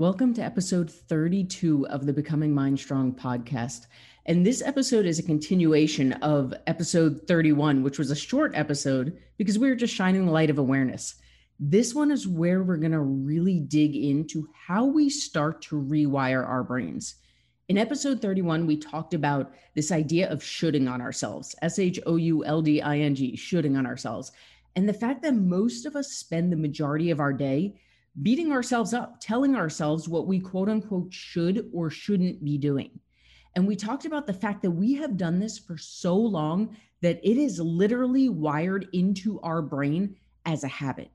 Welcome to episode 32 of the Becoming Mind Strong podcast. And this episode is a continuation of episode 31, which was a short episode because we were just shining the light of awareness. This one is where we're going to really dig into how we start to rewire our brains. In episode 31, we talked about this idea of shoulding on ourselves, S H O U L D I N G, shoulding on ourselves. And the fact that most of us spend the majority of our day beating ourselves up, telling ourselves what we quote unquote should or shouldn't be doing. And we talked about the fact that we have done this for so long that it is literally wired into our brain as a habit.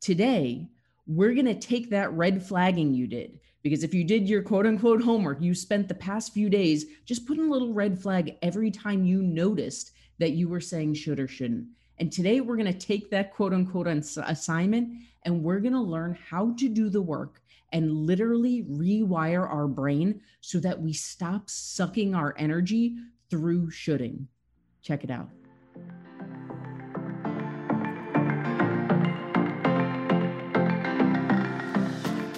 Today, we're going to take that red flagging you did. Because if you did your quote unquote homework, you spent the past few days just putting a little red flag every time you noticed that you were saying should or shouldn't. And today we're going to take that quote unquote assignment and we're going to learn how to do the work and literally rewire our brain so that we stop sucking our energy through shoulding. Check it out.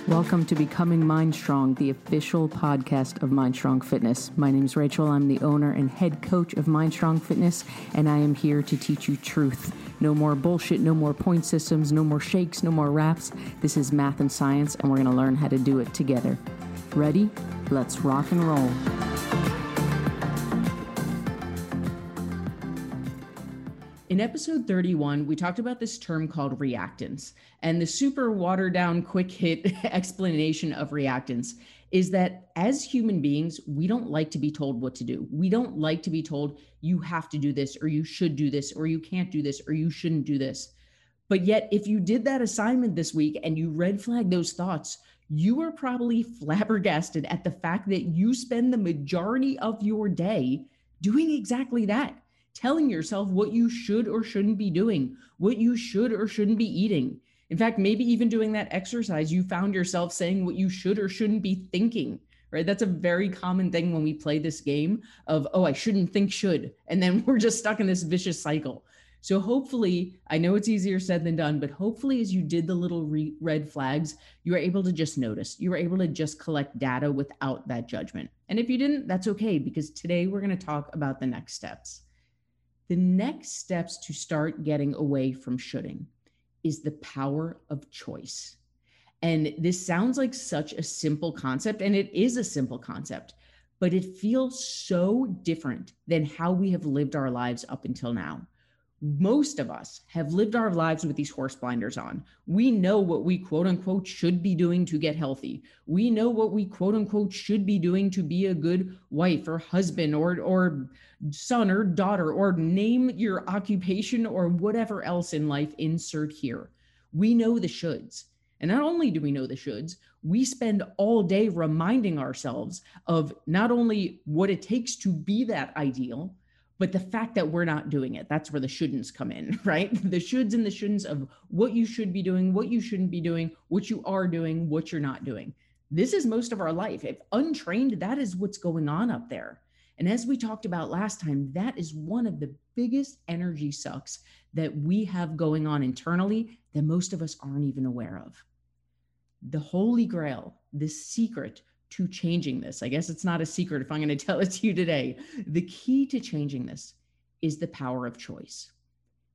Welcome to Becoming Mind Strong, the official podcast of Mind Strong Fitness. My name is Rachel. I'm the owner and head coach of Mind Strong Fitness, and I am here to teach you truth. No more bullshit, no more point systems, no more shakes, no more wraps. This is math and science, and we're going to learn how to do it together. Ready? Let's rock and roll. In episode 31, we talked about this term called reactance. And the super watered down, quick hit explanation of reactance is that as human beings, we don't like to be told what to do. We don't like to be told, you have to do this, or you should do this, or you can't do this, or you shouldn't do this. But yet, if you did that assignment this week and you red flag those thoughts, you are probably flabbergasted at the fact that you spend the majority of your day doing exactly that telling yourself what you should or shouldn't be doing, what you should or shouldn't be eating. In fact, maybe even doing that exercise, you found yourself saying what you should or shouldn't be thinking, right? That's a very common thing when we play this game of, oh, I shouldn't think should. And then we're just stuck in this vicious cycle. So hopefully, I know it's easier said than done, but hopefully, as you did the little re- red flags, you were able to just notice. You were able to just collect data without that judgment. And if you didn't, that's okay, because today we're going to talk about the next steps. The next steps to start getting away from shoulding is the power of choice. And this sounds like such a simple concept, and it is a simple concept, but it feels so different than how we have lived our lives up until now most of us have lived our lives with these horse blinders on. We know what we quote unquote should be doing to get healthy. We know what we quote unquote should be doing to be a good wife or husband or or son or daughter or name your occupation or whatever else in life insert here. We know the shoulds. And not only do we know the shoulds, we spend all day reminding ourselves of not only what it takes to be that ideal, but the fact that we're not doing it that's where the shouldn'ts come in right? The shoulds and the shouldn'ts of what you should be doing what you shouldn't be doing what you are doing what you're not doing. This is most of our life. If untrained that is what's going on up there. And as we talked about last time that is one of the biggest energy sucks that we have going on internally that most of us aren't even aware of. The holy grail the secret to changing this. I guess it's not a secret if I'm going to tell it to you today. The key to changing this is the power of choice.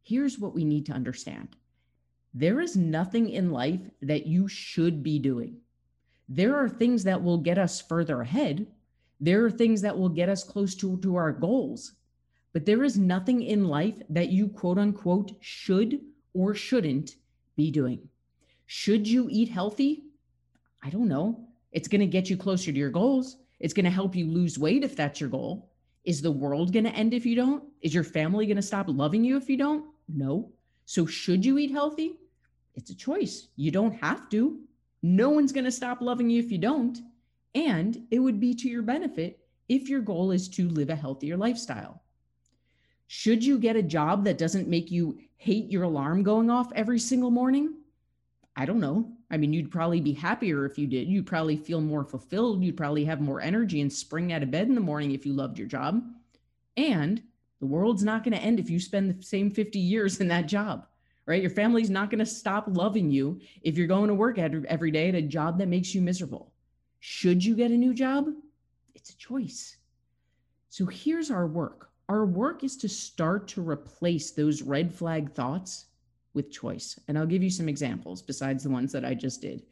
Here's what we need to understand there is nothing in life that you should be doing. There are things that will get us further ahead. There are things that will get us close to, to our goals. But there is nothing in life that you quote unquote should or shouldn't be doing. Should you eat healthy? I don't know. It's going to get you closer to your goals. It's going to help you lose weight if that's your goal. Is the world going to end if you don't? Is your family going to stop loving you if you don't? No. So, should you eat healthy? It's a choice. You don't have to. No one's going to stop loving you if you don't. And it would be to your benefit if your goal is to live a healthier lifestyle. Should you get a job that doesn't make you hate your alarm going off every single morning? I don't know. I mean, you'd probably be happier if you did. You'd probably feel more fulfilled. You'd probably have more energy and spring out of bed in the morning if you loved your job. And the world's not going to end if you spend the same 50 years in that job, right? Your family's not going to stop loving you if you're going to work every day at a job that makes you miserable. Should you get a new job? It's a choice. So here's our work our work is to start to replace those red flag thoughts with choice. And I'll give you some examples besides the ones that I just did.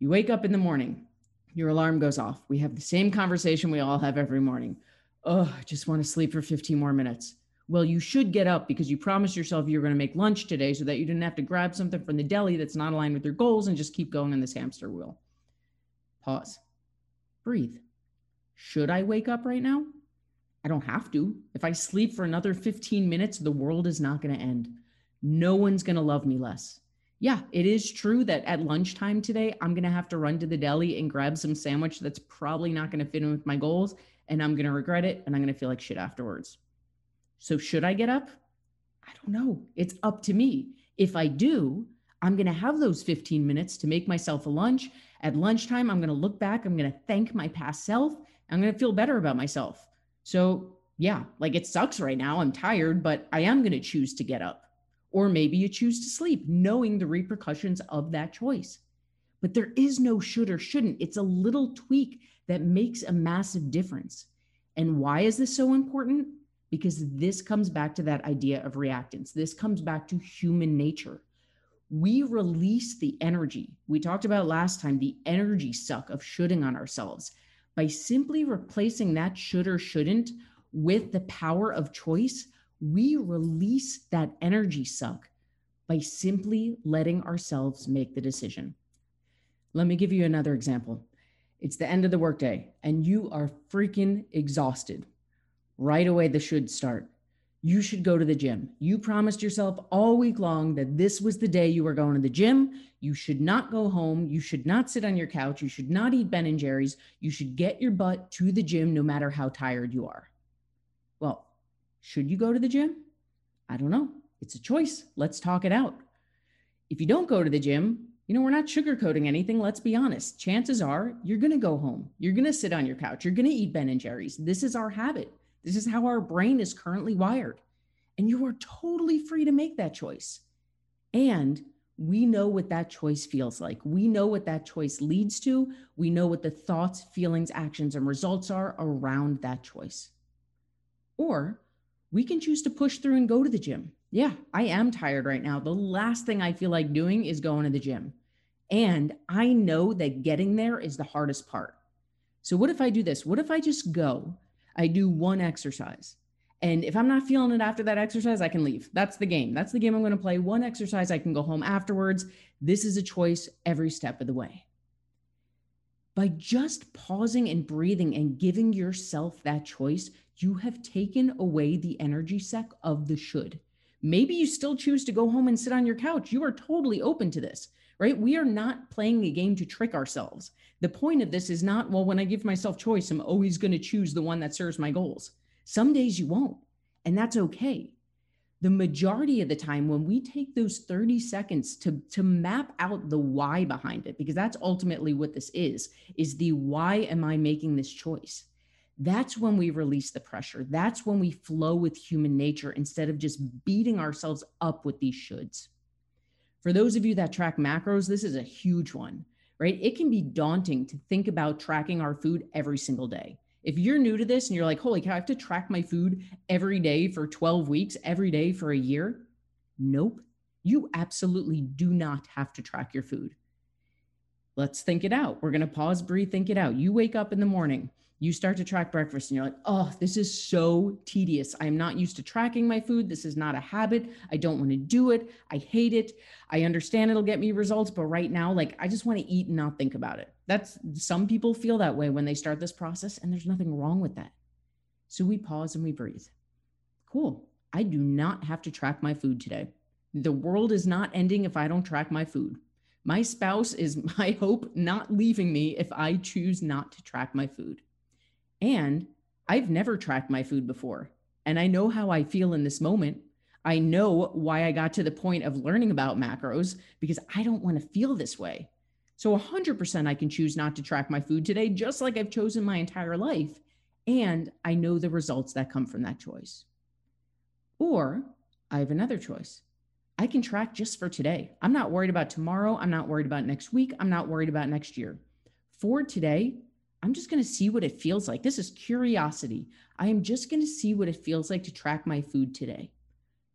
You wake up in the morning, your alarm goes off. We have the same conversation we all have every morning. Oh, I just want to sleep for 15 more minutes. Well, you should get up because you promised yourself you were going to make lunch today so that you didn't have to grab something from the deli that's not aligned with your goals and just keep going on this hamster wheel. Pause. Breathe. Should I wake up right now? I don't have to. If I sleep for another 15 minutes, the world is not going to end. No one's going to love me less. Yeah, it is true that at lunchtime today, I'm going to have to run to the deli and grab some sandwich that's probably not going to fit in with my goals. And I'm going to regret it. And I'm going to feel like shit afterwards. So, should I get up? I don't know. It's up to me. If I do, I'm going to have those 15 minutes to make myself a lunch. At lunchtime, I'm going to look back. I'm going to thank my past self. I'm going to feel better about myself. So, yeah, like it sucks right now. I'm tired, but I am going to choose to get up. Or maybe you choose to sleep, knowing the repercussions of that choice. But there is no should or shouldn't. It's a little tweak that makes a massive difference. And why is this so important? Because this comes back to that idea of reactance. This comes back to human nature. We release the energy. We talked about last time the energy suck of shoulding on ourselves by simply replacing that should or shouldn't with the power of choice, we release that energy suck by simply letting ourselves make the decision. Let me give you another example. It's the end of the workday and you are freaking exhausted. Right away, the should start you should go to the gym. You promised yourself all week long that this was the day you were going to the gym. You should not go home. You should not sit on your couch. You should not eat Ben and Jerry's. You should get your butt to the gym no matter how tired you are. Should you go to the gym? I don't know. It's a choice. Let's talk it out. If you don't go to the gym, you know, we're not sugarcoating anything. Let's be honest. Chances are you're going to go home. You're going to sit on your couch. You're going to eat Ben and Jerry's. This is our habit. This is how our brain is currently wired. And you are totally free to make that choice. And we know what that choice feels like. We know what that choice leads to. We know what the thoughts, feelings, actions, and results are around that choice. Or we can choose to push through and go to the gym. Yeah, I am tired right now. The last thing I feel like doing is going to the gym. And I know that getting there is the hardest part. So, what if I do this? What if I just go I do one exercise. And if I'm not feeling it after that exercise, I can leave. That's the game. That's the game I'm going to play. One exercise, I can go home afterwards. This is a choice every step of the way. By just pausing and breathing and giving yourself that choice, you have taken away the energy sec of the should. Maybe you still choose to go home and sit on your couch. You are totally open to this right? We are not playing a game to trick ourselves. The point of this is not, well, when I give myself choice, I'm always going to choose the one that serves my goals. Some days you won't, and that's okay. The majority of the time, when we take those 30 seconds to, to map out the why behind it, because that's ultimately what this is, is the why am I making this choice? That's when we release the pressure. That's when we flow with human nature instead of just beating ourselves up with these shoulds. For those of you that track macros, this is a huge one, right? It can be daunting to think about tracking our food every single day. If you're new to this and you're like, holy cow, I have to track my food every day for 12 weeks, every day for a year. Nope. You absolutely do not have to track your food. Let's think it out. We're going to pause, breathe, think it out. You wake up in the morning you start to track breakfast and you're like, oh, this is so tedious. I'm not used to tracking my food. This is not a habit. I don't want to do it. I hate it. I understand it'll get me results, but right now, like, I just want to eat and not think about it. That's some people feel that way when they start this process, and there's nothing wrong with that. So we pause and we breathe. Cool. I do not have to track my food today. The world is not ending if I don't track my food. My spouse is my hope not leaving me if I choose not to track my food. And I've never tracked my food before. And I know how I feel in this moment. I know why I got to the point of learning about macros because I don't want to feel this way. So 100% I can choose not to track my food today, just like I've chosen my entire life. And I know the results that come from that choice. Or I have another choice. I can track just for today. I'm not worried about tomorrow. I'm not worried about next week. I'm not worried about next year. For today, I'm just going to see what it feels like. This is curiosity. I am just going to see what it feels like to track my food today.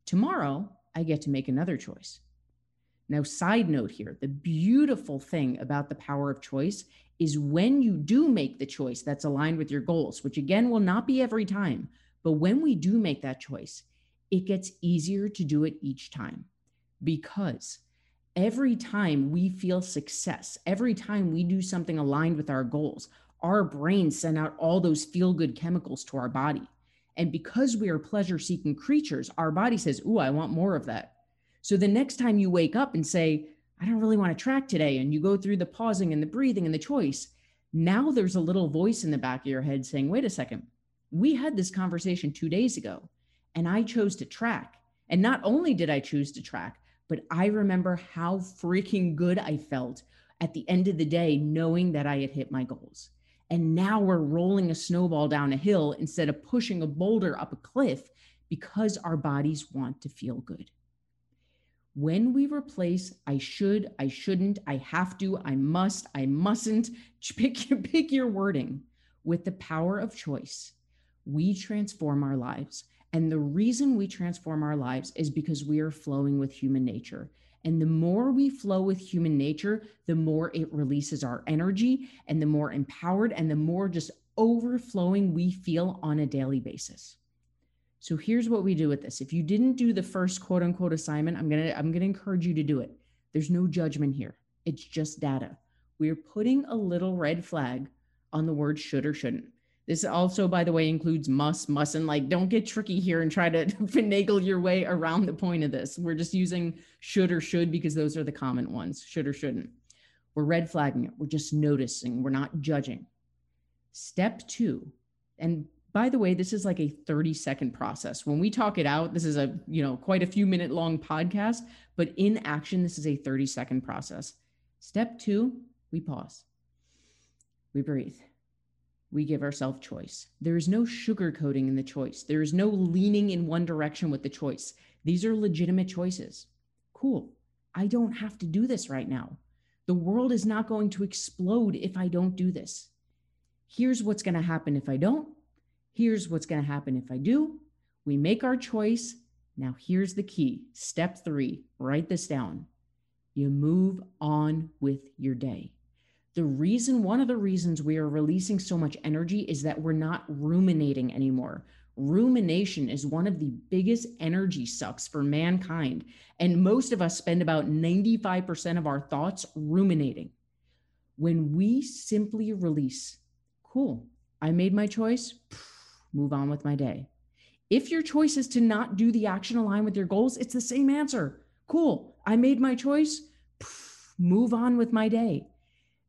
Tomorrow, I get to make another choice. Now, side note here the beautiful thing about the power of choice is when you do make the choice that's aligned with your goals, which again will not be every time, but when we do make that choice, it gets easier to do it each time because every time we feel success, every time we do something aligned with our goals, our brains send out all those feel good chemicals to our body. And because we are pleasure seeking creatures, our body says, Ooh, I want more of that. So the next time you wake up and say, I don't really want to track today, and you go through the pausing and the breathing and the choice, now there's a little voice in the back of your head saying, Wait a second, we had this conversation two days ago, and I chose to track. And not only did I choose to track, but I remember how freaking good I felt at the end of the day, knowing that I had hit my goals. And now we're rolling a snowball down a hill instead of pushing a boulder up a cliff because our bodies want to feel good. When we replace I should, I shouldn't, I have to, I must, I mustn't, pick your, pick your wording with the power of choice, we transform our lives. And the reason we transform our lives is because we are flowing with human nature. And the more we flow with human nature, the more it releases our energy and the more empowered and the more just overflowing we feel on a daily basis. So here's what we do with this. If you didn't do the first quote unquote assignment, I'm going to I'm going to encourage you to do it. There's no judgment here. It's just data. We're putting a little red flag on the word should or shouldn't. This also, by the way, includes must, mustn't. Like, don't get tricky here and try to finagle your way around the point of this. We're just using should or should because those are the common ones should or shouldn't. We're red flagging it. We're just noticing. We're not judging. Step two, and by the way, this is like a 30 second process. When we talk it out, this is a, you know, quite a few minute long podcast, but in action, this is a 30 second process. Step two, we pause. We breathe we give ourselves choice. There is no sugarcoating in the choice. There is no leaning in one direction with the choice. These are legitimate choices. Cool. I don't have to do this right now. The world is not going to explode if I don't do this. Here's what's going to happen if I don't. Here's what's going to happen if I do. We make our choice. Now, here's the key step three write this down. You move on with your day. The reason, one of the reasons we are releasing so much energy is that we're not ruminating anymore. Rumination is one of the biggest energy sucks for mankind. And most of us spend about 95% of our thoughts ruminating. When we simply release, cool, I made my choice, move on with my day. If your choice is to not do the action aligned with your goals, it's the same answer. Cool, I made my choice, move on with my day.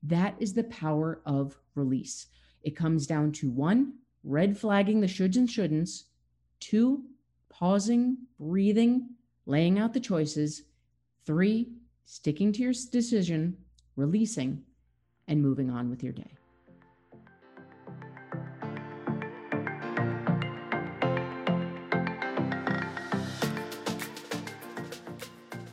That is the power of release. It comes down to one, red flagging the shoulds and shouldn'ts, two, pausing, breathing, laying out the choices, three, sticking to your decision, releasing, and moving on with your day.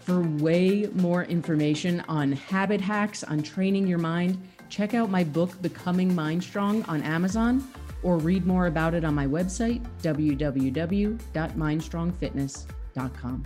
For way more information on habit hacks, on training your mind, check out my book, Becoming Mind Strong, on Amazon, or read more about it on my website, www.mindstrongfitness.com.